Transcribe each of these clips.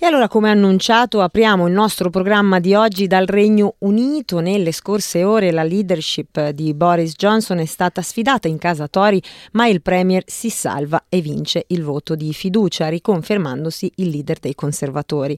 E allora, come annunciato, apriamo il nostro programma di oggi dal Regno Unito. Nelle scorse ore la leadership di Boris Johnson è stata sfidata in casa Tory, ma il Premier si salva e vince il voto di fiducia, riconfermandosi il leader dei conservatori.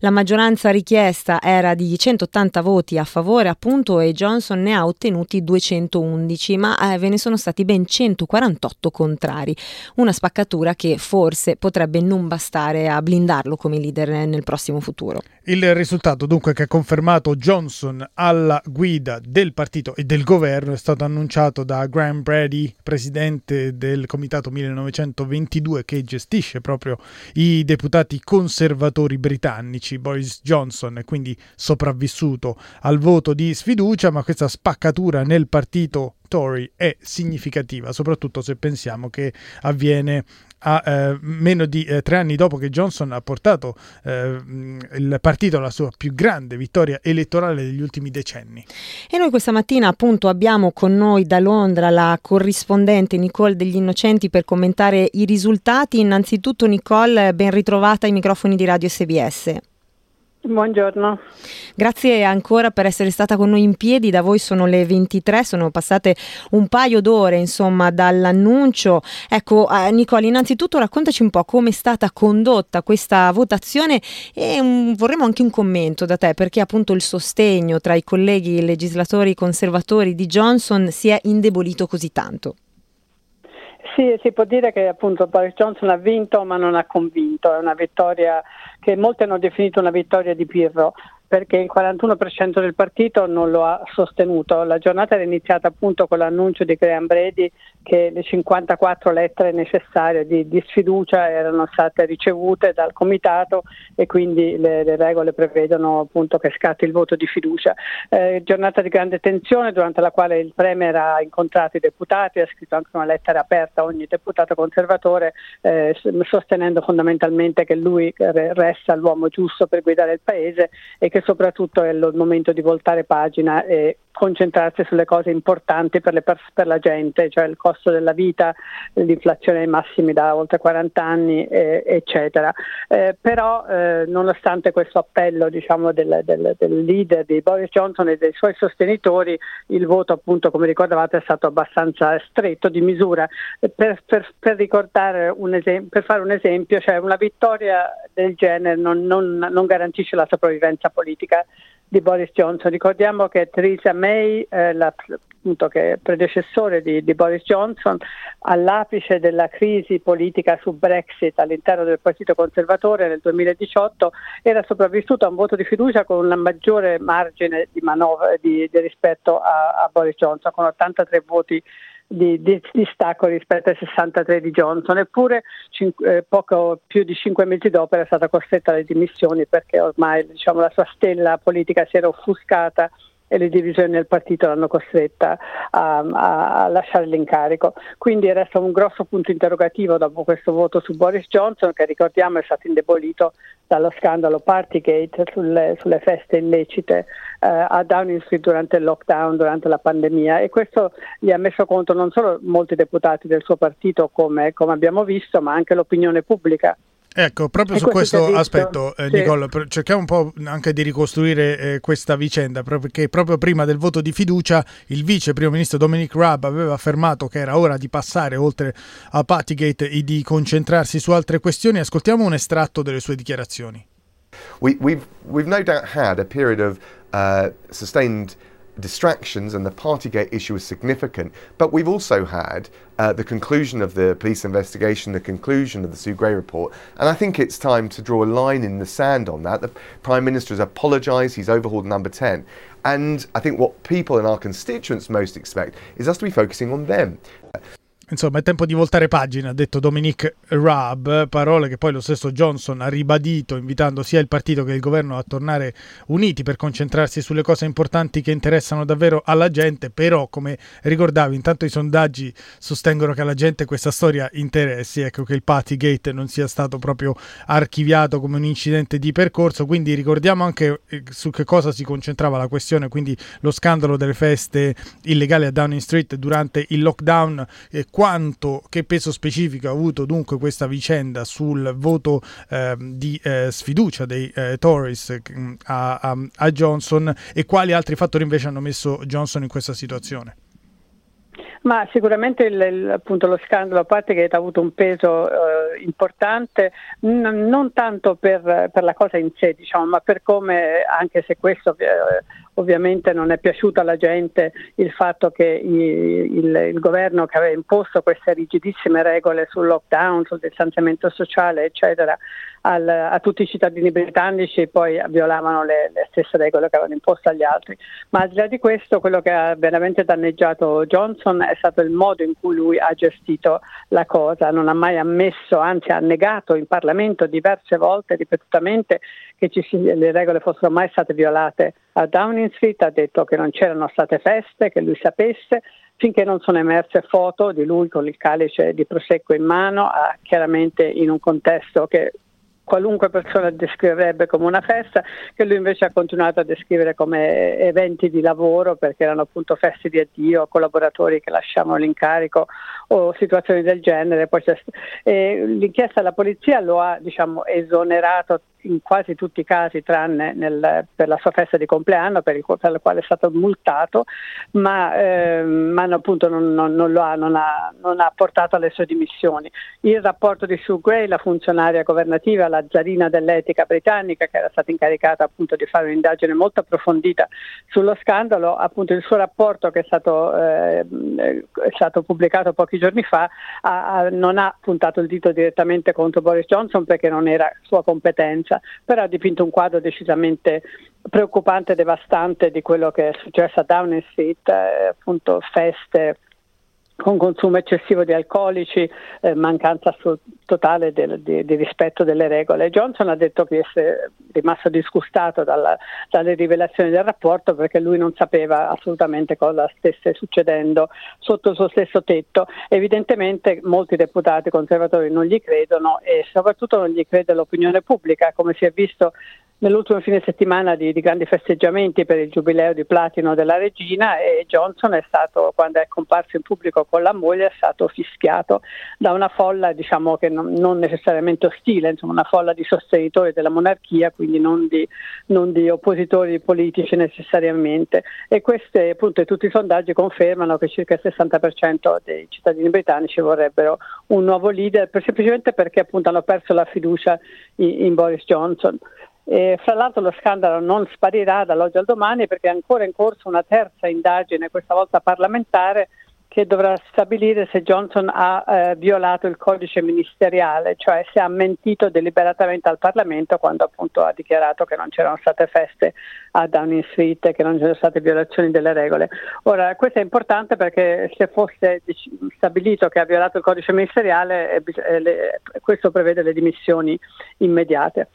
La maggioranza richiesta era di 180 voti a favore, appunto, e Johnson ne ha ottenuti 211, ma eh, ve ne sono stati ben 148 contrari. Una spaccatura che forse potrebbe non bastare a blindarlo come leader leader nel prossimo futuro. Il risultato dunque che ha confermato Johnson alla guida del partito e del governo è stato annunciato da Graham Brady, presidente del Comitato 1922 che gestisce proprio i deputati conservatori britannici. Boris Johnson quindi sopravvissuto al voto di sfiducia, ma questa spaccatura nel partito Tory è significativa, soprattutto se pensiamo che avviene a eh, meno di eh, tre anni dopo che Johnson ha portato eh, il partito alla sua più grande vittoria elettorale degli ultimi decenni. E noi questa mattina appunto abbiamo con noi da Londra la corrispondente Nicole degli Innocenti per commentare i risultati. Innanzitutto Nicole, ben ritrovata ai microfoni di Radio SBS. Buongiorno. Grazie ancora per essere stata con noi in piedi, da voi sono le 23, sono passate un paio d'ore insomma dall'annuncio. Ecco eh, Nicole, innanzitutto raccontaci un po' come è stata condotta questa votazione e um, vorremmo anche un commento da te perché appunto il sostegno tra i colleghi legislatori conservatori di Johnson si è indebolito così tanto. Sì, si può dire che appunto Boris Johnson ha vinto ma non ha convinto, è una vittoria che molti hanno definito una vittoria di Pirro perché il 41% del partito non lo ha sostenuto. La giornata era iniziata appunto con l'annuncio di Graham Brady che le 54 lettere necessarie di, di sfiducia erano state ricevute dal comitato e quindi le, le regole prevedono appunto che scatti il voto di fiducia. Eh, giornata di grande tensione durante la quale il Premier ha incontrato i deputati, ha scritto anche una lettera aperta a ogni deputato conservatore eh, sostenendo fondamentalmente che lui resta l'uomo giusto per guidare il Paese e che soprattutto è il momento di voltare pagina e concentrarsi sulle cose importanti per, pers- per, la gente, cioè il costo della vita, l'inflazione ai massimi da oltre 40 anni, eh, eccetera. Eh, però eh, nonostante questo appello diciamo, del, del, del, leader di Boris Johnson e dei suoi sostenitori, il voto appunto come ricordavate è stato abbastanza stretto di misura. Per, per, per, esem- per fare un esempio, cioè una vittoria del genere non, non, non garantisce la sopravvivenza politica di Boris Johnson. Ricordiamo che Theresa May, eh, la, appunto, che è predecessore di, di, Boris Johnson, all'apice della crisi politica su Brexit all'interno del Partito Conservatore nel 2018, era sopravvissuta a un voto di fiducia con un maggiore margine di manovra di, di rispetto a, a Boris Johnson, con 83 voti di, di, di, stacco rispetto ai 63 di Johnson, eppure cinque, eh, poco più di cinque mesi dopo era stata costretta alle dimissioni perché ormai diciamo, la sua stella politica si era offuscata e le divisioni del partito l'hanno costretta a, a, lasciare l'incarico. Quindi resta un grosso punto interrogativo dopo questo voto su Boris Johnson, che ricordiamo è stato indebolito dallo scandalo Partygate sulle, sulle feste illecite eh, a Downing Street durante il lockdown, durante la pandemia e questo gli ha messo conto non solo molti deputati del suo partito come, come abbiamo visto, ma anche l'opinione pubblica Ecco, proprio e su questo, questo aspetto, eh, sì. Nicola, cerchiamo un po' anche di ricostruire eh, questa vicenda, perché proprio prima del voto di fiducia il vice primo ministro Dominic Raab aveva affermato che era ora di passare oltre a Partygate e di concentrarsi su altre questioni. Ascoltiamo un estratto delle sue dichiarazioni. We, we've, we've no doubt had a period of uh, sustained distractions and the Partygate issue was significant. But we've also had uh, the conclusion of the police investigation, the conclusion of the Sue Gray report, and I think it's time to draw a line in the sand on that. The Prime Minister has apologised, he's overhauled number 10. And I think what people in our constituents most expect is us to be focusing on them. Insomma, è tempo di voltare pagina, ha detto Dominic Raab, parole che poi lo stesso Johnson ha ribadito, invitando sia il partito che il governo a tornare uniti per concentrarsi sulle cose importanti che interessano davvero alla gente, però come ricordavi, intanto i sondaggi sostengono che alla gente questa storia interessi, ecco che il Partygate non sia stato proprio archiviato come un incidente di percorso, quindi ricordiamo anche eh, su che cosa si concentrava la questione, quindi lo scandalo delle feste illegali a Downing Street durante il lockdown, eh, quanto, che peso specifico ha avuto dunque questa vicenda sul voto eh, di eh, sfiducia dei eh, Tories mm, a, a, a Johnson e quali altri fattori invece hanno messo Johnson in questa situazione? Ma sicuramente il, il, appunto, lo scandalo a parte che ha avuto un peso eh, importante, n- non tanto per, per, la cosa in sé, diciamo, ma per come, anche se questo eh, ovviamente non è piaciuto alla gente, il fatto che il, il, governo che aveva imposto queste rigidissime regole sul lockdown, sul distanziamento sociale, eccetera, al, a tutti i cittadini britannici poi violavano le, le, stesse regole che avevano imposto agli altri. Ma al di là di questo, quello che ha veramente danneggiato Johnson è stato il modo in cui lui ha gestito la cosa. Non ha mai ammesso, anzi ha negato in Parlamento diverse volte, ripetutamente, che ci, le regole fossero mai state violate a Downing Street, ha detto che non c'erano state feste, che lui sapesse, finché non sono emerse foto di lui con il calice di prosecco in mano, chiaramente in un contesto che qualunque persona descriverebbe come una festa, che lui invece ha continuato a descrivere come eventi di lavoro perché erano appunto feste di addio, collaboratori che lasciavano l'incarico o situazioni del genere. l'inchiesta della polizia lo ha diciamo, esonerato in quasi tutti i casi, tranne nel, per la sua festa di compleanno, per, il, per la quale è stato multato, ma, eh, ma appunto non, non, non, ha, non, ha, non, ha, portato alle sue dimissioni. Il rapporto di Sue Gray, la funzionaria governativa, la zarina dell'etica britannica, che era stata incaricata appunto di fare un'indagine molto approfondita sullo scandalo, appunto il suo rapporto che è stato, eh, è stato pubblicato pochi giorni fa, ha, non ha puntato il dito direttamente contro Boris Johnson perché non era sua competenza violenza, però ha dipinto un quadro decisamente preoccupante e devastante di quello che è successo a Downing Street, eh, appunto feste con consumo eccessivo di alcolici, eh, mancanza totale del, di, di, rispetto delle regole. Johnson ha detto che è rimasto disgustato dalla, dalle rivelazioni del rapporto perché lui non sapeva assolutamente cosa stesse succedendo sotto il suo stesso tetto. Evidentemente molti deputati conservatori non gli credono e soprattutto non gli crede l'opinione pubblica, come si è visto nell'ultimo fine settimana di, di, grandi festeggiamenti per il giubileo di platino della regina e Johnson è stato, quando è comparso in pubblico con la moglie, è stato fischiato da una folla diciamo che non, non necessariamente ostile, insomma una folla di sostenitori della monarchia, quindi non di, non di oppositori politici necessariamente. E questi appunto tutti i sondaggi confermano che circa il 60% dei cittadini britannici vorrebbero un nuovo leader, semplicemente perché appunto hanno perso la fiducia in, in Boris Johnson. E fra l'altro lo scandalo non sparirà dall'oggi al domani perché è ancora in corso una terza indagine, questa volta parlamentare, che dovrà stabilire se Johnson ha eh, violato il codice ministeriale, cioè se ha mentito deliberatamente al Parlamento quando appunto ha dichiarato che non c'erano state feste a Downing Street e che non c'erano state violazioni delle regole. Ora, questo è importante perché se fosse stabilito che ha violato il codice ministeriale, eh, eh, questo prevede le dimissioni immediate.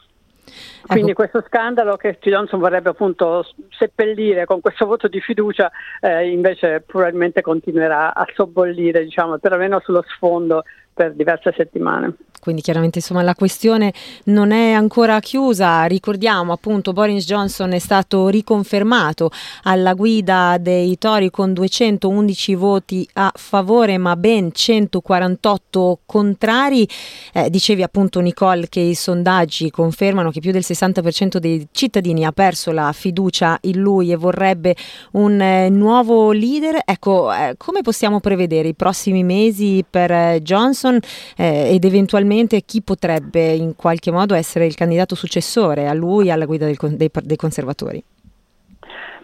Quindi ecco. questo scandalo che Johnson vorrebbe appunto seppellire con questo voto di fiducia eh, invece probabilmente continuerà a sobbollire, diciamo, perlomeno sullo sfondo per diverse settimane. Quindi chiaramente insomma, la questione non è ancora chiusa, ricordiamo appunto Boris Johnson è stato riconfermato alla guida dei Tori con 211 voti a favore ma ben 148 contrari, eh, dicevi appunto Nicole che i sondaggi confermano che più del 60% dei cittadini ha perso la fiducia in lui e vorrebbe un eh, nuovo leader, ecco eh, come possiamo prevedere i prossimi mesi per eh, Johnson eh, ed eventualmente chi potrebbe in qualche modo essere il candidato successore a lui alla guida del, dei, dei conservatori?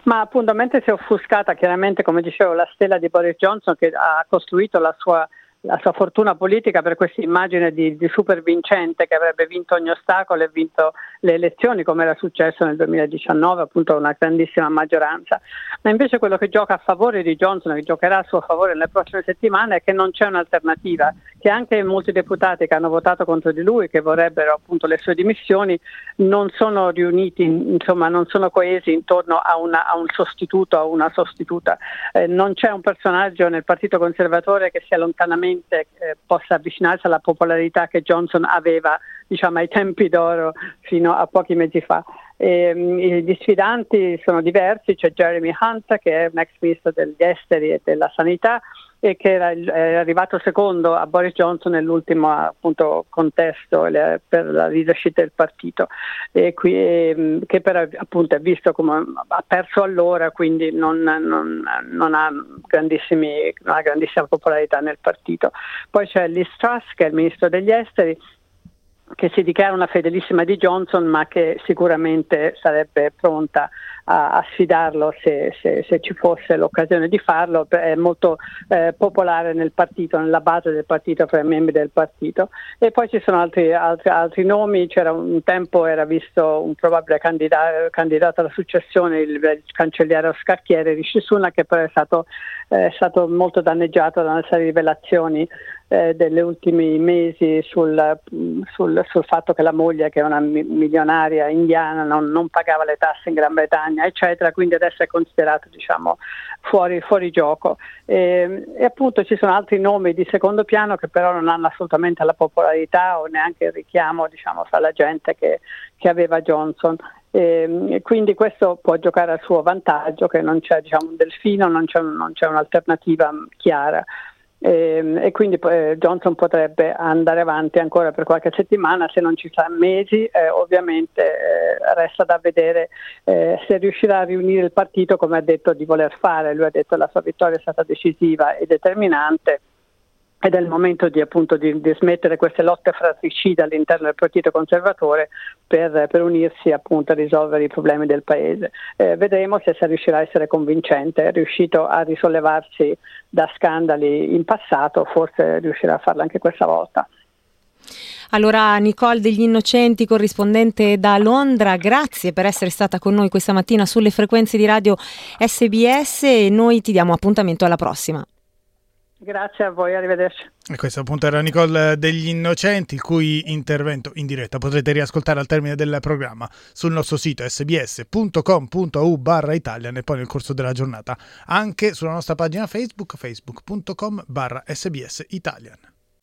Ma appunto mentre si è offuscata chiaramente, come dicevo, la stella di Boris Johnson che ha costruito la sua la sua fortuna politica per questa immagine di, di, super vincente che avrebbe vinto ogni ostacolo e vinto le elezioni come era successo nel 2019, appunto una grandissima maggioranza. Ma invece quello che gioca a favore di Johnson, che giocherà a suo favore nelle prossime settimane, è che non c'è un'alternativa, che anche molti deputati che hanno votato contro di lui, che vorrebbero appunto le sue dimissioni, non sono riuniti, insomma non sono coesi intorno a, una, a un sostituto, a una sostituta. Eh, non c'è un personaggio nel Partito Conservatore che sia lontanamente eh, possa avvicinarsi alla popolarità che Johnson aveva diciamo, ai tempi d'oro fino a pochi mesi fa. E, um, gli sfidanti sono diversi, c'è Jeremy Hunt che è un ex ministro degli esteri e della sanità e che era, è arrivato secondo a Boris Johnson nell'ultimo appunto, contesto per la leadership del partito qui, e, che per, appunto è visto come ha perso allora quindi non, non, non, ha non, ha grandissima popolarità nel partito. Poi c'è Liz Truss che è il ministro degli esteri che si dichiara una fedelissima di Johnson ma che sicuramente sarebbe pronta a sfidarlo se, se, se, ci fosse l'occasione di farlo, è molto eh, popolare nel partito, nella base del partito, fra i membri del partito. E poi ci sono altri, altri, altri nomi, c'era un tempo, era visto un probabile candidato, candidato alla successione, il, il cancelliere scacchiere Rishi Sunak, che però è stato, eh, è stato molto danneggiato da una serie di rivelazioni eh, degli ultimi mesi sul, sul, sul, fatto che la moglie, che è una milionaria indiana, non, non, pagava le tasse in Gran Bretagna, eccetera, quindi adesso è considerato diciamo, fuori, fuori, gioco. E, e, appunto ci sono altri nomi di secondo piano che però non hanno assolutamente la popolarità o neanche il richiamo diciamo, fra la gente che, che aveva Johnson. E, quindi questo può giocare a suo vantaggio, che non c'è diciamo, un delfino, non c'è, non c'è un'alternativa chiara. E, ehm, e, quindi eh, Johnson potrebbe andare avanti ancora per qualche settimana, se non ci sarà mesi eh, ovviamente eh, resta da vedere eh, se riuscirà a riunire il partito come ha detto di voler fare, lui ha detto che la sua vittoria è stata decisiva e determinante ed è il momento di, appunto, di, di smettere queste lotte fratricide all'interno del partito conservatore per, per unirsi appunto, a risolvere i problemi del paese. Eh, vedremo se, se riuscirà a essere convincente, è riuscito a risollevarsi da scandali in passato, forse riuscirà a farlo anche questa volta. Allora Nicole degli Innocenti, corrispondente da Londra, grazie per essere stata con noi questa mattina sulle frequenze di radio SBS e noi ti diamo appuntamento alla prossima. Grazie a voi, arrivederci. E questo appunto era Nicole degli Innocenti, il cui intervento in diretta potrete riascoltare al termine del programma sul nostro sito sbs.com.au barra Italian e poi nel corso della giornata anche sulla nostra pagina Facebook facebook.com barra sbs Italian.